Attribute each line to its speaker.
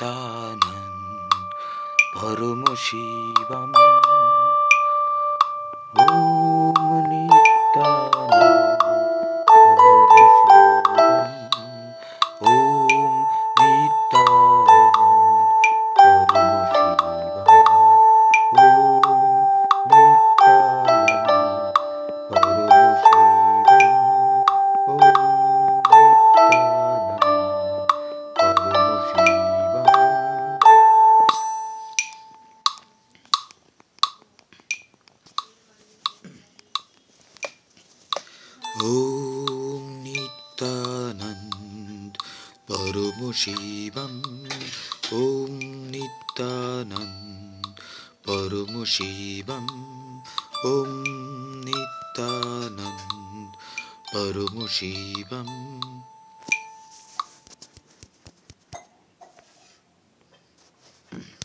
Speaker 1: ஞானஸ்தானன் பருமுஷீவம் ஓ ஓம் நித்தானந்த் பருமு சிவம் ஓம் நித்தானந்த் பருமு சிவம் ஓம் நித்தானந்த் பருமு சிவம் Mm-hmm.